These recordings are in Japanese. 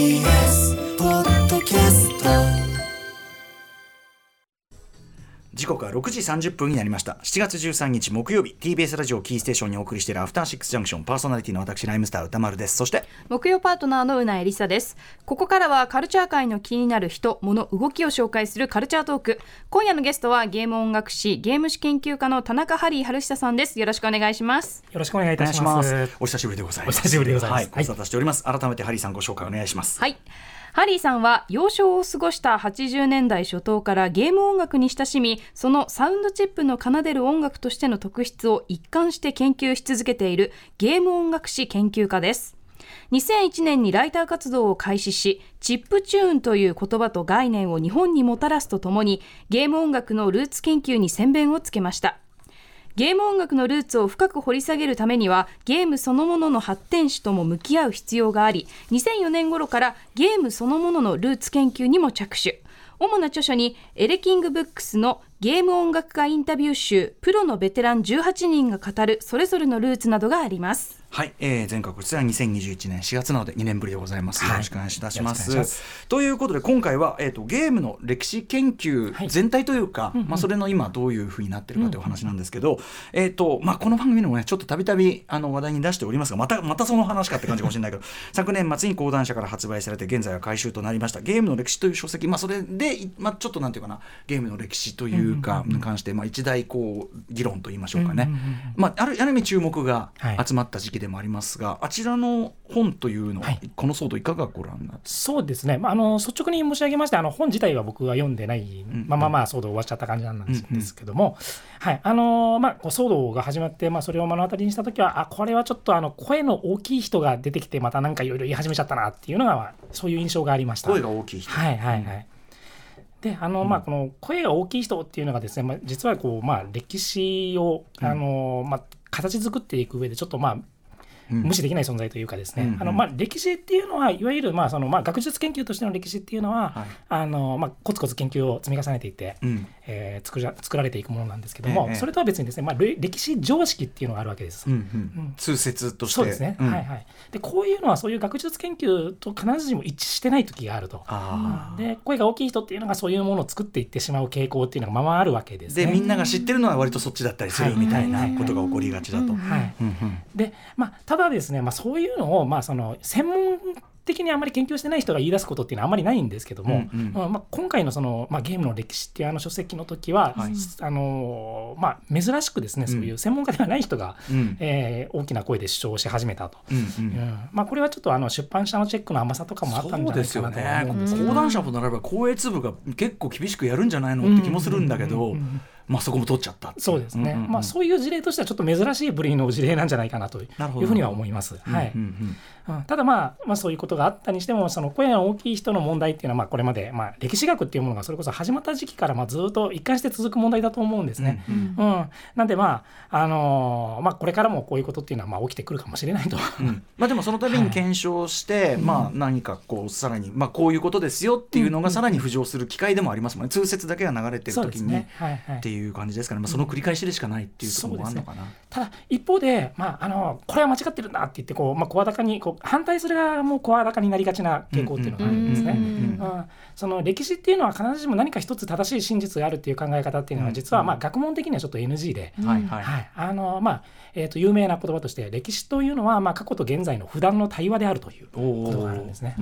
Yes. 時刻は6時30分になりました。7月13日木曜日 TBS ラジオキーステーションにお送りしているアフターシックスジャンクションパーソナリティの私ライムスター歌丸です。そして木曜パートナーのうなえりさです。ここからはカルチャー界の気になる人物動きを紹介するカルチャートーク。今夜のゲストはゲーム音楽史ゲーム史研究家の田中ハリー春久さんです。よろしくお願いします。よろしくお願いいたしま。す。お久しぶりでございます。お久しぶりでございます。はい、ご無沙汰しております。改めてハリーさんご紹介お願いします。はいハリーさんは幼少を過ごした80年代初頭からゲーム音楽に親しみそのサウンドチップの奏でる音楽としての特質を一貫して研究し続けているゲーム音楽史研究家です。2001年にライター活動を開始しチップチューンという言葉と概念を日本にもたらすとともにゲーム音楽のルーツ研究に先鞭をつけました。ゲーム音楽のルーツを深く掘り下げるためにはゲームそのものの発展史とも向き合う必要があり2004年頃からゲームそのもののルーツ研究にも着手。主な著書にエレキングブックスのゲーム音楽家インタビュー集プロのベテラン18人が語るそれぞれのルーツなどがあります。はい、えー、全国出演2021年4月なので2年ぶりでございます。はい。よろしくお願いいたします。いということで今回は、えー、とゲームの歴史研究はい。全体というか、まあ、それの今どういうふうになってるかというお話なんですけど、えーとまあ、この番組でもねちょっとたびたびあの話題に出しておりますがまたまたその話かって感じかもしれないけど 昨年末に講談社から発売されて現在は回収となりました。ゲームの歴史という書籍、まあ、それで、いまあ、ちょっとなんていうかなゲームの歴史というかに関して、まあ、一大こう議論といいましょうかね、まあ、あるある意味注目がはい。集まった時期でもありますが、あちらの本というのは、はい。この騒動いかがご覧になってそうですね、まあ、あの率直に申し上げまして、あの本自体は僕は読んでないまま、まあ、騒動終わっちゃった感じなんです,、うんうん。ですけども、はい。あのまあ、騒動が始まって、まあ、それを目の当たりにしたときは、あこれはちょっとあの声の大きい人が出てきて、またなんかいろいろ言い始めちゃったなっていうのが、まあそういう印象がありました。声が大きい人、はいはいはい。であのまあ、この声が大きい人っていうのがですね、まあ、実はこう、まあ、歴史を、あのまあ、形作っていく上でちょっとまあ無視できない存在というかですね、うんあのまあ、歴史っていうのはいわゆるまあそのまあ学術研究としての歴史っていうのは、はい。あのまあ、コツコツ研究を積み重ねていって、うん。えー作ら作られていくものなんですけども、ええそれとは別にですね、まあ、れ歴史常識っていうのがあるわけです。うんうん。通説として。そうですね、うん。はいはい、でこういうのはそういう学術研究と必ずしも一致してない時があると。で声が大きい人っていうのがそういうものを作っていってしまう傾向っていうのがままあるわけですね。でみんなが知ってるのは割とそっちだったりするはいみたいなことが起こりがちだと。でまあ、ただですね、まあ、そういうのを、まあ、その専門的にあまり研究してない人が言い出すことっていうのはあまりないんですけども、うんうん。まあまあ、今回のその、まあ、ゲームの歴史っていうあの書籍の時は、はい。あのまあ、珍しくですねそういう専門家ではない人が、うん。えー大きな声で主張し始めたと。うんううん。んまあ、これはちょっとあの出版社のチェックの甘さとかもあったんじゃないかなとは思うんですけど講談社となれば公営部が結構厳しくやるんじゃないのって気もするんだけど、まあそこも取っちゃったそうですね、んんん。まあ、そういう事例としてはちょっと珍しい部類の事例なんじゃないかなというふうには思います。はい。うんうんうん。ただ、まあ、まあそういうことがあったにしてもその声の大きい人の問題っていうのはまあこれまでまあ歴史学っていうものがそれこそ始まった時期からまあずっと一貫して続く問題だと思うんですね。うんなんでまあ、あのーまあ、これからもこういうことっていうのはまあ起きてくるかもしれないと。うん。まあでもその度に検証して、まあ何かこうさらにまあこういうことですよっていうのがさらに浮上する機会でもありますもんね。通説だけが流れてる時に、ね。はいはい。っていう感じですかね、まあ、その繰り返しでしかないっていうところもあるのかな。ただ一方で、まあ、あのこれは間違ってるんだって言ってこう、まあ、声高にこう反対する側も声高になりがちな傾向っていうのがあるんですね。その歴史っていうのは必ずしも何か一つ正しい真実があるっていう考え方っていうのは実はまあ学問的にはちょっと NG で。はいはいはい。あのまあえー、と有名な言葉として歴史というのはまあ過去と現在の普段の対話であるということがあるんですね。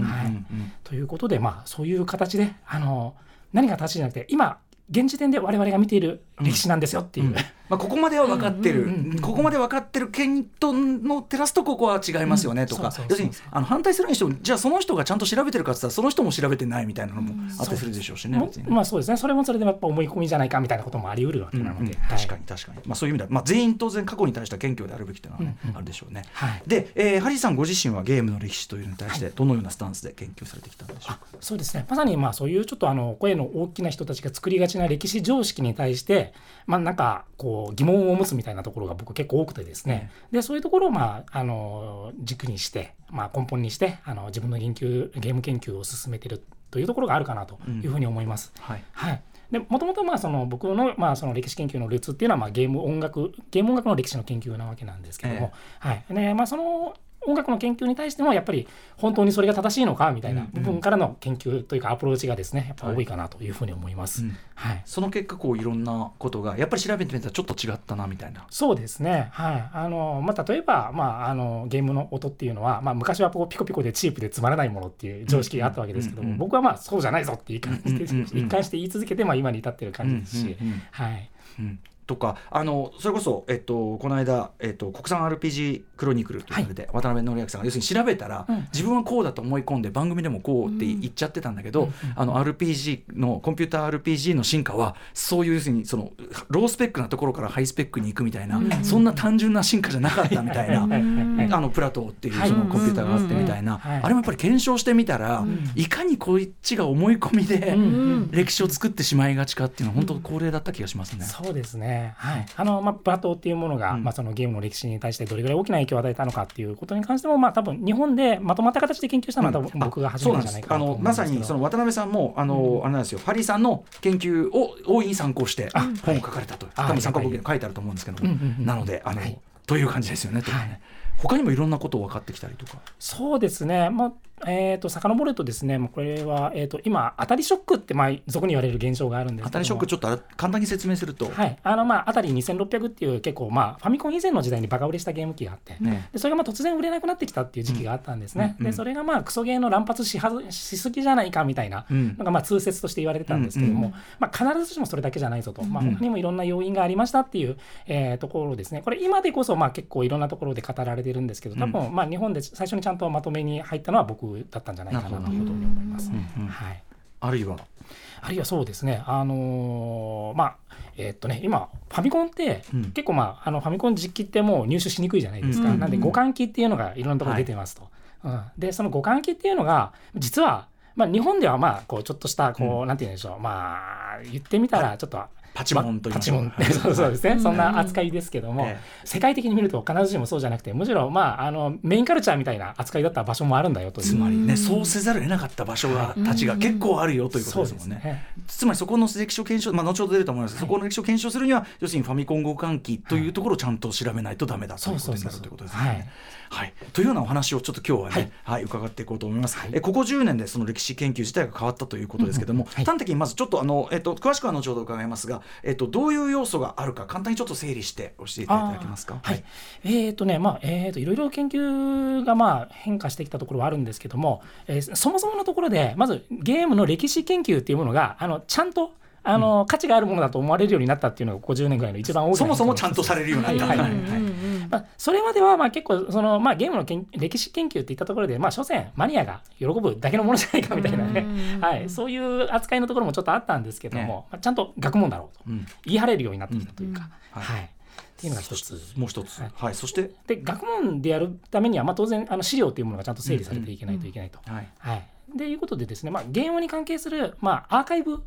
ということで、まあ、そういう形であの何が正しいじゃなくて今現時点で我々が見ている歴史なんですよっていう、まあ、ここまでは分かってる、ここまで分かってる県との照らすとここは違いますよねとか。要するにあの反対するにしてもじゃあその人がちゃんと調べてるかって言ったらその人も調べてないみたいなのもあったりするでしょうしね。も別にね。まあそうですね。それもそれでやっぱ思い込みじゃないかみたいなこともあり得るわけなので、はい確かに確かに、まあ、そういう意味では、まあ、全員当然過去に対しては謙虚であるべきというのは、ねあるでしょうね。はい。で、えーハリーさんご自身はゲームの歴史というのに対してどのようなスタンスで研究されてきたんでしょうか？そうですね。まさにまあそういうちょっとあの声の大きな人たちが作りがちな歴史常識に対してまあなんかこう疑問を持つみたいなところが僕結構多くてですね、でそういうところをまああの軸にして、まあ、根本にしてあの自分の研究ゲーム研究を進めてるというところがあるかなというふうに思います。はい。はい。でもともとまあその僕のまあその歴史研究のルーツっていうのはまあゲーム音楽ゲーム音楽の歴史の研究なわけなんですけども、はい。でまあ、その音楽の研究に対してもやっぱり本当にそれが正しいのかみたいな部分からの研究というかアプローチがですねやっぱ多いかなというふうに思います。うん。はい。その結果こういろんなことがやっぱり調べてみたらちょっと違ったなみたいな。そうですね、はい。あのまあ、例えば、まあ、あのゲームの音っていうのは、まあ、昔はこうピコピコでチープでつまらないものっていう常識があったわけですけども、僕はまあそうじゃないぞって一貫して,、うんうんうんうん。一貫して言い続けて、まあ、今に至ってる感じですし、はい、うんとかあのそれこそ、えっと、この間、えっと、国産 RPG クロニクルというので、渡辺則明さんが要するに調べたら、うん。自分はこうだと思い込んで番組でもこうって言っちゃってたんだけど、あの RPG のコンピューター RPG の進化はそういう要するにそのロースペックなところからハイスペックに行くみたいな、そんな単純な進化じゃなかったみたいな。あのプラトーっていうはい。そのコンピューターがあってみたいな、はい。あれもやっぱり検証してみたら、いかにこっちが思い込みで歴史を作ってしまいがちかっていうのは本当恒例だった気がしますね。そうですね、はい。あのまあ、プラトーっていうものが、うん。まあ、そのゲームの歴史に対してどれぐらい大きな影響を与えたのかっていうことに関しても、まあ、多分日本でまとまった形で研究したのは多分僕が初めてじゃないかなと思あのまうんですけど。さにその渡辺さんもあの、あれなんですよ。ハリーさんの研究を大いに参考して本を書かれたと。あ多分参考文献に書いてあると思うんですけども、なのであの、はい。という感じですよね。とか。ねはい。他にもいろんなことを分かってきたりとか。そうですね、まあえー、と遡るとですね、もうこれは、えー、と今、当たりショックって、まあ、俗に言われる現象があるんですけ当たりショックちょっと簡単に説明すると、はい、あのまあ当たり2600っていう結構まあファミコン以前の時代にバカ売れしたゲーム機があって、ね。でそれがまあ突然売れなくなってきたっていう時期があったんですね、うんうん。でそれがまあクソゲーの乱発しはずしすぎじゃないかみたいなうん。のがまあ通説として言われてたんですけども、うんまあ、必ずしもそれだけじゃないぞと、まあ、他にもいろんな要因がありましたっていう、えーところですね。これ今でこそまあ結構いろんなところで語られてるんですけど多分まあ日本で最初にちゃんとまとめに入ったのは僕だったんじゃないかなというふうに思います。はい。あるいは？あるいはそうですね、あのーまあ、えーっとね、今、ファミコンって、うん。結構、まあ、あのファミコン実機ってもう入手しにくいじゃないですか、うんなんで、互換機っていうのがいろんなところに出てますと。うん、で、その互換機っていうのが、実は、まあ、日本ではまあこうちょっとしたこう、なんて言うんでしょう。まあ言ってみたらちょっとパチモン。と言いまパチモン。そうそうですね、そんな扱いですけども、え世界的に見ると必ずしもそうじゃなくてむしろまああのメインカルチャーみたいな扱いだった場所もあるんだよという。つまりね、そうせざるを得なかった場所が、たちが結構あるよということですもんね。ね。つまりそこの歴史を検証、まあ、後ほど出ると思います。が、そこの歴史を検証するには、要するにファミコン互換機というところをちゃんと調べないとダメだということになるということですはい。ね。はい、というようなお話をちょっと今日はね、はい。伺っていこうと思います、えここ10年でその歴史研究自体が変わったということですけども、はい。端的にまずちょっとあの、えっと、詳しくは後ほど伺いますが、えっと、どういう要素があるか簡単にちょっと整理して教えていただけますか？はい、えーとねまあえー、といろいろ研究がまあ変化してきたところはあるんですけども、えーそもそものところでまずゲームの歴史研究っていうものがあのちゃんとあの、価値があるものだと思われるようになったっていうのが50年ぐらいの一番大きなそもそもちゃんとされるようになった。はい。はい。はい。まあ、それまではまあ結構その、まあ、ゲームのけん歴史研究っていったところで、まあ、所詮マニアが喜ぶだけのものじゃないかみたいなね、はい、そういう扱いのところもちょっとあったんですけども、まあ、ちゃんと学問だろうと。うん。言い張れるようになってきたというか、うんはい。っていうのが一つ。もう一つ、はい。はい、そして、で学問でやるためには、まあ、当然あの資料というものがちゃんと整理されていけないといけないと。はい、はい、でいうことでですね、まあ、ゲームに関係する、まあ、アーカイブ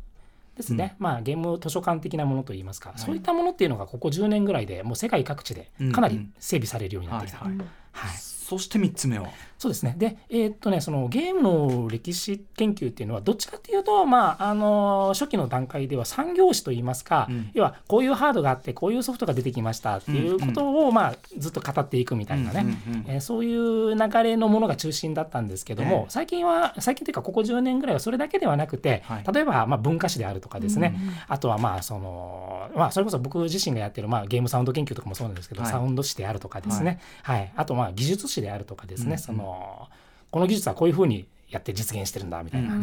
ですね、まあ、ゲーム図書館的なものといいますか、そういったものっていうのがここ10年ぐらいでもう世界各地でかなり整備されるようになってきた。はいはい。はいそして三つ目は、そうですね。で、えーっとね、そのゲームの歴史研究っていうのは、どっちかっていうと、まあ、あの、初期の段階では産業史といいますか、うん。要は、こういうハードがあって、こういうソフトが出てきましたっていうことを、まあ、ずっと語っていくみたいなね、うんうんうんえーそういう流れのものが中心だったんですけども、ええ。最近は、最近というか、ここ10年ぐらいはそれだけではなくて、はい。例えば、まあ、文化史であるとかですね、あとは、まあ、その、まあ、それこそ僕自身がやってる、まあ、ゲームサウンド研究とかもそうなんですけど、はい。サウンド史であるとかですね、はい、あと、まあ、技術史であるとかですね、その、この技術はこういうふうにやって実現してるんだみたいな。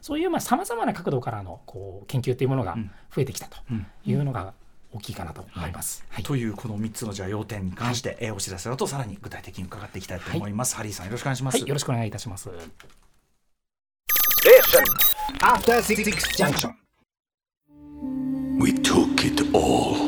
そういうさまざまな角度からのこう研究っていうものが増えてきたというのが大きいかなと思います。はい。というこの3つのじゃあ要点に関して、えーお知らせだとさらに具体的に伺っていきたいと思います、ハリーさんよろしくお願いします、はい、よろしくお願いいたします。After Six Junction. We took it all.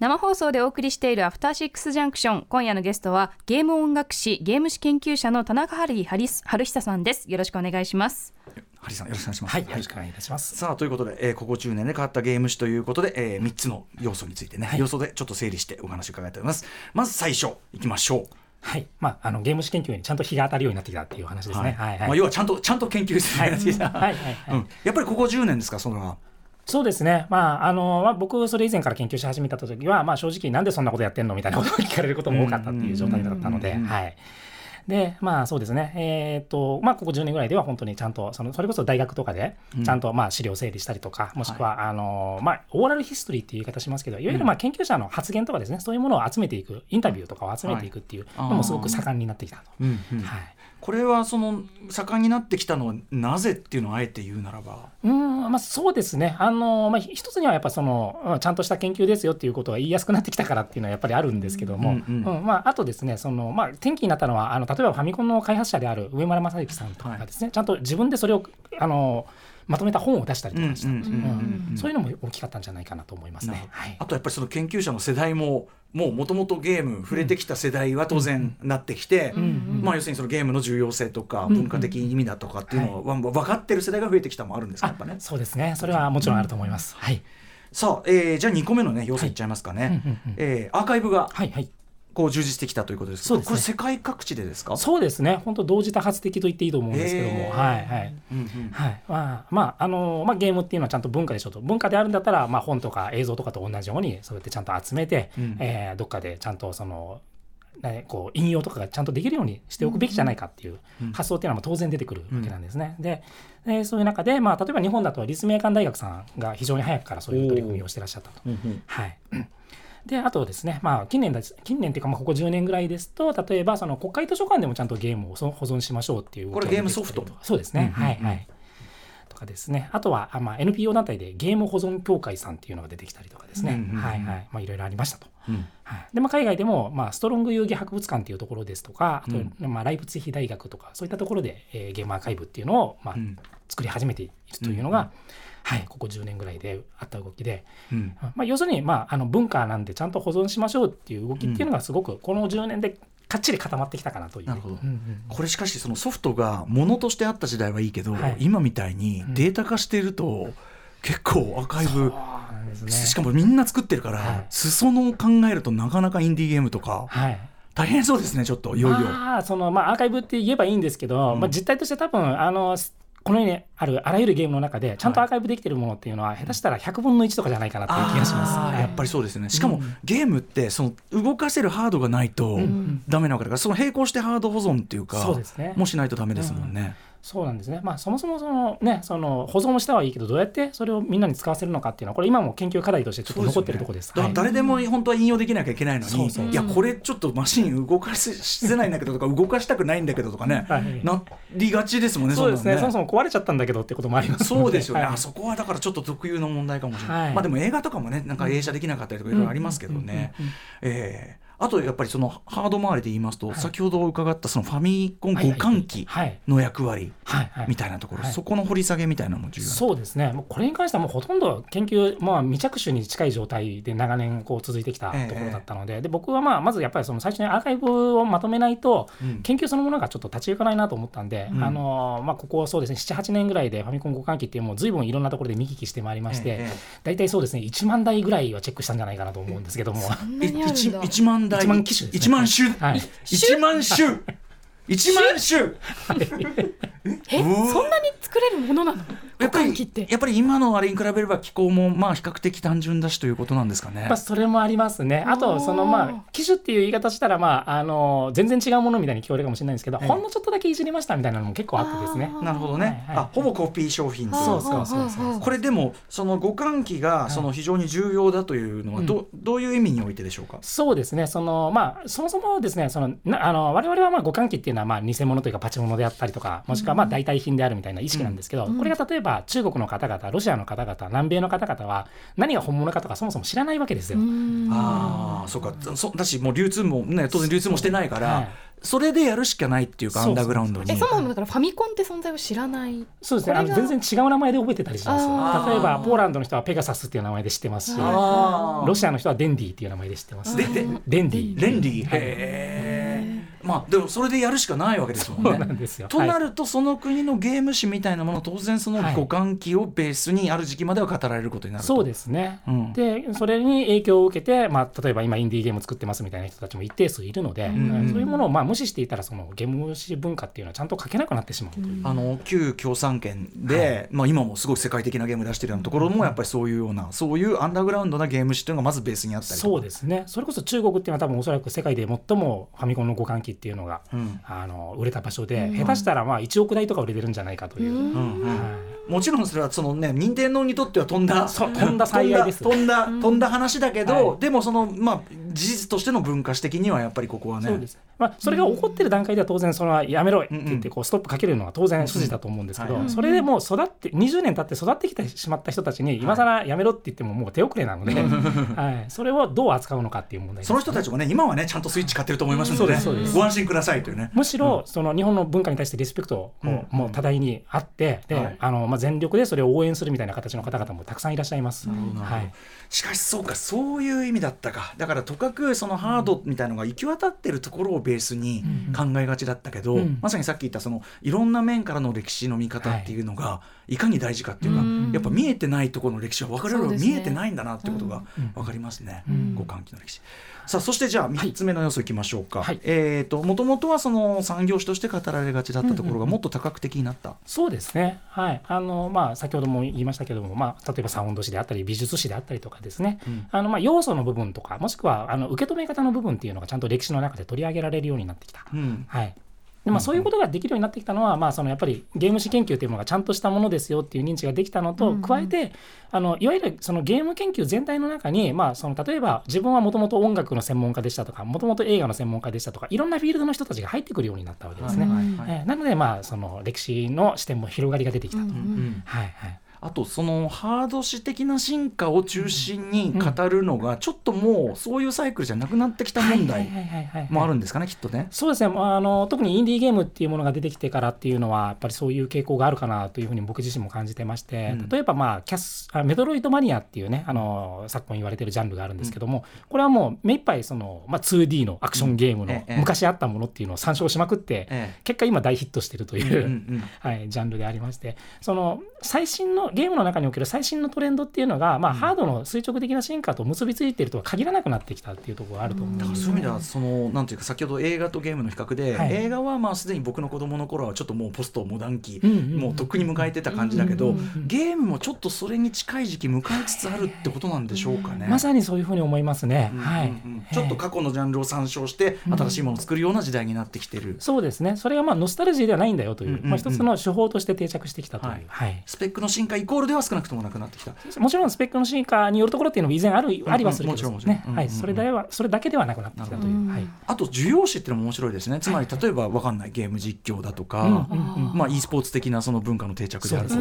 生放送でお送りしているアフターシックスジャンクション今夜のゲストはゲーム音楽史ゲーム史研究者の田中春春久さんです。よろしくお願いします。ハリーさんよろしくお願いします、はい、よろしくお願いいたします。さあということで、えーここ10年で変わったゲーム史ということで、え3つの要素についてね、要素でちょっと整理してお話を伺いたいと思います。まず最初いきましょう。はい、まあ、あのゲーム史研究にちゃんと日が当たるようになってきたっていう話ですね。はい、はいまあ、要はちゃんとちゃんと研究するようになってきたはいはいはい。うん。やっぱりここ10年ですかそれはそうですね、まああのまあ、僕、それ以前から研究し始めた時は、まあ、正直、なんでそんなことやってんのみたいなことを聞かれることも多かったっていう状態だったので、はい。で、まあそうですね、えっ、と、まあ、ここ10年ぐらいでは本当にちゃんと、そのそれこそ大学とかで、ちゃんとまあ資料整理したりとか、もしくは、あの、まあ、オーラルヒストリーっていう言い方しますけど、いわゆるまあ研究者の発言とかですね、そういうものを集めていく、インタビューとかを集めていくっていうのもすごく盛んになってきたと。はい。これはその盛んになってきたのはなぜっていうのをあえて言うならば。うんまあ、そうですね、あのまあ、ひ一つにはやっぱその、うんちゃんとした研究ですよっていうことが言いやすくなってきたからっていうのはやっぱりあるんですけども、うんうん。うんまあ、あとですね、そのまあ、転機になったのはあの、例えばファミコンの開発者である上村正幸さんとかがですね、ちゃんと自分でそれをあのまとめた本を出したりとかした、そういうのも大きかったんじゃないかなと思いますね。はい。あとやっぱりその研究者の世代ももうもともとゲーム触れてきた世代は当然なってきて、まあ、要するにそのゲームの重要性とか文化的意味だとかっていうのはわ分かってる世代が増えてきたもあるんですかやっぱね？そうですね、それはもちろんあると思います。はい、さあ、えーじゃあ2個目のね要素いっちゃいますかね、えーアーカイブがはい、はいこう充実してきたということですそうですね。これ世界各地でですか？そうですね、本当同時多発的と言っていいと思うんですけども、はいはい。うんうん。はい。まあまああのまあ、ゲームっていうのはちゃんと文化でしょと文化であるんだったら、まあ、本とか映像とかと同じようにそうやってちゃんと集めて、うん。えーどっかでちゃんとその、ね、こう引用とかがちゃんとできるようにしておくべきじゃないかっていう発想っていうのは当然出てくるわけなんですね。ででそういう中で、まあ、例えば日本だと立命館大学さんが非常に早くからそういう取り組みをしてらっしゃったと。はいであとですね、まあ、近年だ近年っていうか、まあ、ここ10年ぐらいですと例えばその国会図書館でもちゃんとゲームをそ保存しましょうっていうこれゲームソフト出てきたりとか。そうですね、はいはい。とかですね。あとは、あまあ、NPO 団体でゲーム保存協会さんっていうのが出てきたりとかですね、うんうんうん。はいはい。まあいろいろありましたと。うん。はい。でまあ、海外でも、まあ、ストロング遊戯博物館っていうところですとかあと、まあ、ライプツィヒ大学とかそういったところで、えーゲームアーカイブっていうのを、まあん。作り始めているというのが、はい、ここ10年ぐらいであった動きで、うん。まあ、要するに、まあ、あの文化なんでちゃんと保存しましょうっていう動きっていうのがすごくこの10年でかっちり固まってきたかなという。これしかしそのソフトがものとしてあった時代はいいけど、はい。今みたいにデータ化していると結構アーカイブ、ね。しかもみんな作ってるから、はい。裾野を考えるとなかなかインディーゲームとかはい。大変そうですねちょっといよいよ。まあそのまあ、アーカイブって言えばいいんですけど、まあ、実態として多分あのこの世にあるあらゆるゲームの中でちゃんとアーカイブできてるものっていうのは、下手したら100分の1とかじゃないかなっていう気がします。はい。やっぱりそうですね。しかも、ゲームってその動かせるハードがないとダメなわけだからその並行してハード保存っていうかそうですね。もしないとダメですもんね。そうなんですね、まあ、そもそもその、ね、その保存をしたはいいけどどうやってそれをみんなに使わせるのかっていうのはこれ今も研究課題としてちょっと残ってるところです。だからはい。誰でも本当は引用できなきゃいけないのに、そうそう。いやこれちょっとマシン動かせせないんだけどとか動かしたくないんだけどとかね、はい。なりがちですもんねそうですね。んなのそもそも壊れちゃったんだけどってこともありますのそうですよね、はいあそこはだからちょっと特有の問題かもしれない、はい。まあでも映画とかもねなんか映写できなかったりとかいろいろありますけどね。えーあとやっぱりそのハード周りで言いますと、先ほど伺ったそのファミコン互換機はい。の役割はいはい。みたいなところ、はい。そこの掘り下げみたいなのも重要そうですね、もうこれに関してはもうほとんど研究、まあ、未着手に近い状態で長年こう続いてきたええところだったので、で僕はまあまずやっぱりその最初にアーカイブをまとめないと、うん。研究そのものがちょっと立ち行かないなと思ったんで、うん。あのまあ、ここそうですね、7、8年ぐらいでファミコン互換機っていう、もうずいぶんいろんなところで見聞きしてまいりまして、ええ大体そうですね、1万台ぐらいはチェックしたんじゃないかなと思うんですけども。え一一万台一万機種一万種、はい。一万種。一万種。えそんなに作れるものなの？やっぱりやっぱり今のあれに比べれば気候もまあ比較的単純だしということなんですかね。まあ、それもありますね。あと、そのまあ、機種っていう言い方したら、まあ、あの、全然違うものみたいに聞こえるかもしれないんですけど、ええ。ほんのちょっとだけいじりましたみたいなのも結構あってですね。なるほどね、はいはいあほぼコピー商品というそうそうそうそう。これでもその互換機がその非常に重要だというのはど,、どういう意味においてでしょうか、そうですね、そのまあ、そもそもですね、そのなあの我々はまあ互換機っていうのはまあ偽物というかパチモノであったりとか、もしくはまあ代替品であるみたいな意識なんですけど、これが例えば中国の方々、ロシアの方々、南米の方々は、何が本物かとか、そもそも知らないわけですよ。ああそうか。そだしもう流通もね当然流通もしてないから、はい。それでやるしかないっていうかアンダーグラウンドに。えそもそもだからファミコンって存在を知らない。そうですね、あの全然違う名前で覚えてたりします。例えば、ポーランドの人はペガサスっていう名前で知ってます。し、ロシアの人はデンディっていう名前で知ってます。ででデンディ。レンリー？へえまあでもそれでやるしかないわけですもんね。そうなんですよ。となるとその国のゲーム誌みたいなもの当然そのはい。互換機をベースにある時期までは語られることになると。そうですね、うん。でそれに影響を受けて、まあ、例えば今インディーゲーム作ってますみたいな人たちも一定数いるので、ん。そういうものをまあ無視していたらそのゲーム誌文化っていうのはちゃんと書けなくなってしまう。という。あの旧共産圏で、まあ、今もすごい世界的なゲーム出してるようなところもやっぱりそういうようなそういうアンダーグラウンドなゲーム誌っていうのがまずベースにあったりそうですね。それこそ中国っていうのは多分おそらく世界で最もファミコンの互換機っていうのが、うん。あの売れた場所で、下手したらまあ1億台とか売れてるんじゃないかという、うんうんはい。もちろんそれはそのね任天堂にとっては飛んだ飛んだ災害です。飛んだ飛んだ飛んだ話だけど、はい。でもそのまあ事実としての文化史的にはやっぱりここはね。そうです、まあ、それが起こってる段階では当然そのやめろって言ってこうストップかけるのは当然筋だと思うんですけど、うんうんそれでもう育って20年経って育ってきてしまった人たちに今更やめろって言ってももう手遅れなので、はい、それをどう扱うのかっていう問題ですその人たちもね今はねちゃんとスイッチ買ってると思いますので,、そうですそうですご安心くださいというね。むしろその日本の文化に対してリスペクトをうん。もう多大にあって、ではい。あのまあ、全力でそれを応援するみたいな形の方々もたくさんいらっしゃいます。はい。しかしそうかそういう意味だったか。だからとかくそのハードみたいのが行き渡ってるところをベースに考えがちだったけど、うん。まさにさっき言ったそのいろんな面からの歴史の見方っていうのがい。かに大事かっていうか、うん。やっぱ見えてないところの歴史は分かれるそうですね。見えてないんだなってことがうん。分かりますね、うん。互換機の歴史。さあそしてじゃあ3つ目の要素いきましょうか。はい。えっ、ともともとはその産業種として語られがちだったところがもっと多角的になった。そうですね、はい。あのまあ、先ほども言いましたけども、まあ、例えばサウンド誌であったり美術史であったりとかですね、うん。あのまあ要素の部分とかもしくはあの受け止め方の部分っていうのがちゃんと歴史の中で取り上げられるようになってきた。うん。はいでまあ、そういうことができるようになってきたのは、まあ、そのやっぱりゲーム史研究というものがちゃんとしたものですよっていう認知ができたのと、加えてあのいわゆるそのゲーム研究全体の中に、まあ、その例えば自分はもともと音楽の専門家でしたとかもともと映画の専門家でしたとかいろんなフィールドの人たちが入ってくるようになったわけですね。はえーなので、まあ、その歴史の視点も広がりが出てきたと。うん。はいはいあとそのハード史的な進化を中心に語るのがちょっともうそういうサイクルじゃなくなってきた問題もあるんですかねきっとね。そうですね、まあ、あの特にインディーゲームっていうものが出てきてからっていうのはやっぱりそういう傾向があるかなというふうに僕自身も感じてまして、うん。例えば、まあ、キャスあメトロイドマニアっていうねあの昨今言われてるジャンルがあるんですけども、これはもう目いっぱいその、まあ、2D のアクションゲームのええ。昔あったものっていうのを参照しまくって、え結果今大ヒットしてるという、うんうん。はい、ジャンルでありましてその最新のゲームの中における最新のトレンドっていうのが、まあ、ハードの垂直的な進化と結びついているとは限らなくなってきたっていうところがあると思うんだですからそういう意味ではそのなんていうか先ほど映画とゲームの比較で、はい映画はまあすでに僕の子供の頃はちょっともうポストモダン期、うんうんうんもうとっくに迎えてた感じだけど、うんうんうんゲームもちょっとそれに近い時期迎えつつあるってことなんでしょうかね。まさにそういうふうに思いますね。はい、うんうんちょっと過去のジャンルを参照して新しいものを作るような時代になってきてる。そうですね。それがまあノスタルジーではないんだよという、うんうんうんまあ一つの手法として定着してきたという。はいはい。スペックの進化イコールでは少なくともなくなってきた。もちろんスペックの進化によるところっていうのも以前ある、んありはするけどね。はい。それではそれだけではなくなってきたという。はい。あと需要詞っていうのも面白いですね。つまり例えばわかんないゲーム実況だとか、まあ e スポーツ的なその文化の定着であるとか、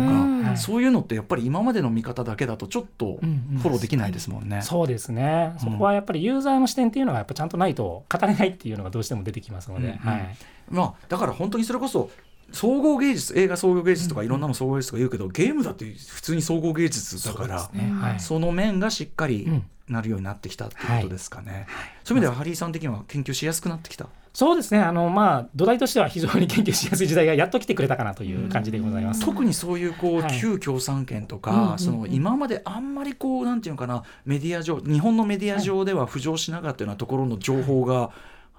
そういそうのってやっぱり今までの見方だけだとちょっとフォローできないですもんね。そうですね。そこはやっぱりユーザーの視点っていうのがやっぱちゃんとないと語れないっていうのがどうしても出てきますので。はい。まあだから本当にそれこそ総合芸術映画総合芸術とかいろんなの総合芸術とか言うけど、ゲームだって普通に総合芸術だからねはいその面がしっかりうんなるようになってきたっていうことですかね。そういう意味ではハリーさん的には研究しやすくなってきた？そうですね。あのまあ土台としては非常に研究しやすい時代がやっと来てくれたかなという感じでございます。特にそういうこう、はい旧共産圏とか、うんうんうんその今まであんまりこうなんていうのかなメディア上日本のメディア上では浮上しなかったようなところの情報が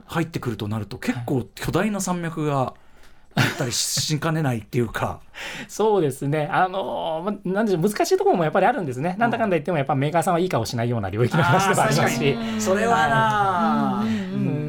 入ってくるとなると結構巨大な山脈がだったりしかねないっていうか。そうですね、あのまなんでしょう難しいところもやっぱりあるんですね、なんだかんだ言っても、やっぱメーカーさんはいい顔しないような領域の話でもありますし。それはな、うん。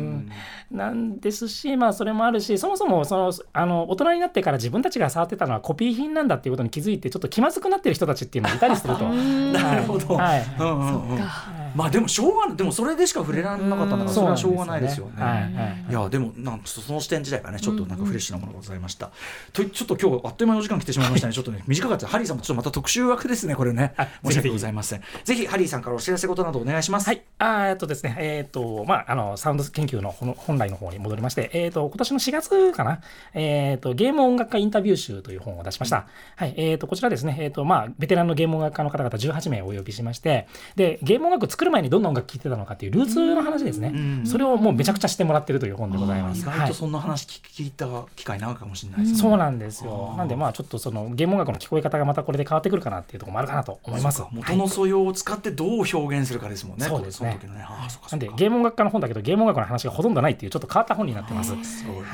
なんですし、まあ、それもあるしそもそもそのあの大人になってから自分たちが触ってたのはコピー品なんだっていうことに気づいてちょっと気まずくなってる人たちっていうのもいたりすると。なるほど。はい。うんうんうんまあでもしょうがないでもそれでしか触れられなかったんだからそれはしょうがないですよね。はいやでもなんその視点自体がねちょっとなんかフレッシュなものがございました。とちょっと今日あっという間のお時間来てしまいましたね。ちょっとね短かったハリーさんもちょっとまた特集枠ですねこれね。申し訳ございません。ぜひハリーさんからお知らせことなどお願いします。はい、あーえっとですね、えっ、と、まあ、あの、サウンド研究の本来の方に戻りまして、えっ、と、今年の4月かな、えっ、と、ゲーム音楽家インタビュー集という本を出しました。はい、えっ、と、こちらですね、えっ、と、まあ、ベテランのゲーム音楽家の方々18名お呼びしまして、で、ゲーム音楽作る前にどんな音楽聴いてたのかっていうルーツの話ですね。それをもうめちゃくちゃしてもらってるという本でございます。意外はいとそんな話聞いた機会長いかもしれないですね。そうなんですよ。なんで、まあ、ちょっとそのゲーム音楽の聞こえ方がまたこれで変わってくるかなっていうところもあるかなと思います。元の素養を使ってどう表現するかですもんね。そうですねなんで。ゲーム音楽家の本だけどゲーム音楽の話がほとんどないっていうちょっと変わった本になってます。は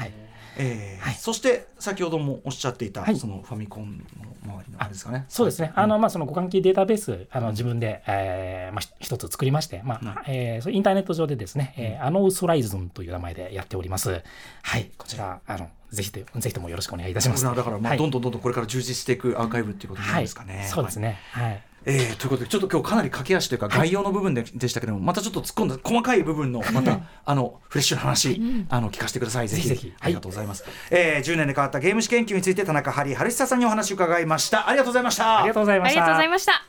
い。えーはいそして先ほどもおっしゃっていた、はいそのファミコンの周りのあれですかね。そうですね。あのまあその互換機データベースあの自分で、えーまあひ一つ作りまして、まあ、えーそれインターネット上でですね、えーアノウソライズンという名前でやっております。はい、こちらあのぜひとぜひともよろしくお願いいたします。だからまあはいどんどんどんどんこれから充実していくアーカイブっていうことになるんですかね。はい、そうですね。はい。えーということでちょっと今日かなり駆け足というか概要の部分で,、でしたけどもまたちょっと突っ込んだ細かい部分のまたあのフレッシュな話、あの聞かせてください。ぜひぜひ。ぜひありがとうございます、えー10年で変わったゲーム史研究について田中ハリー春久さんにお話を伺いました。ありがとうございました。ありがとうございました。ありがとうございました。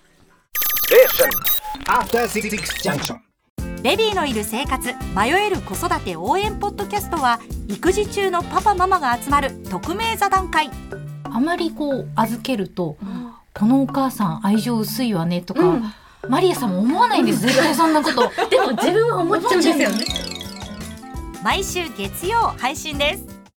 After Six Junction. ベビーのいる生活迷える子育て応援ポッドキャストは育児中のパパママが集まる匿名座談会あまりこう預けると、このお母さん愛情薄いわねとか、マリアさんも思わないんです絶対そんなこと。でも自分は思っちゃうんですよね。毎週月曜配信です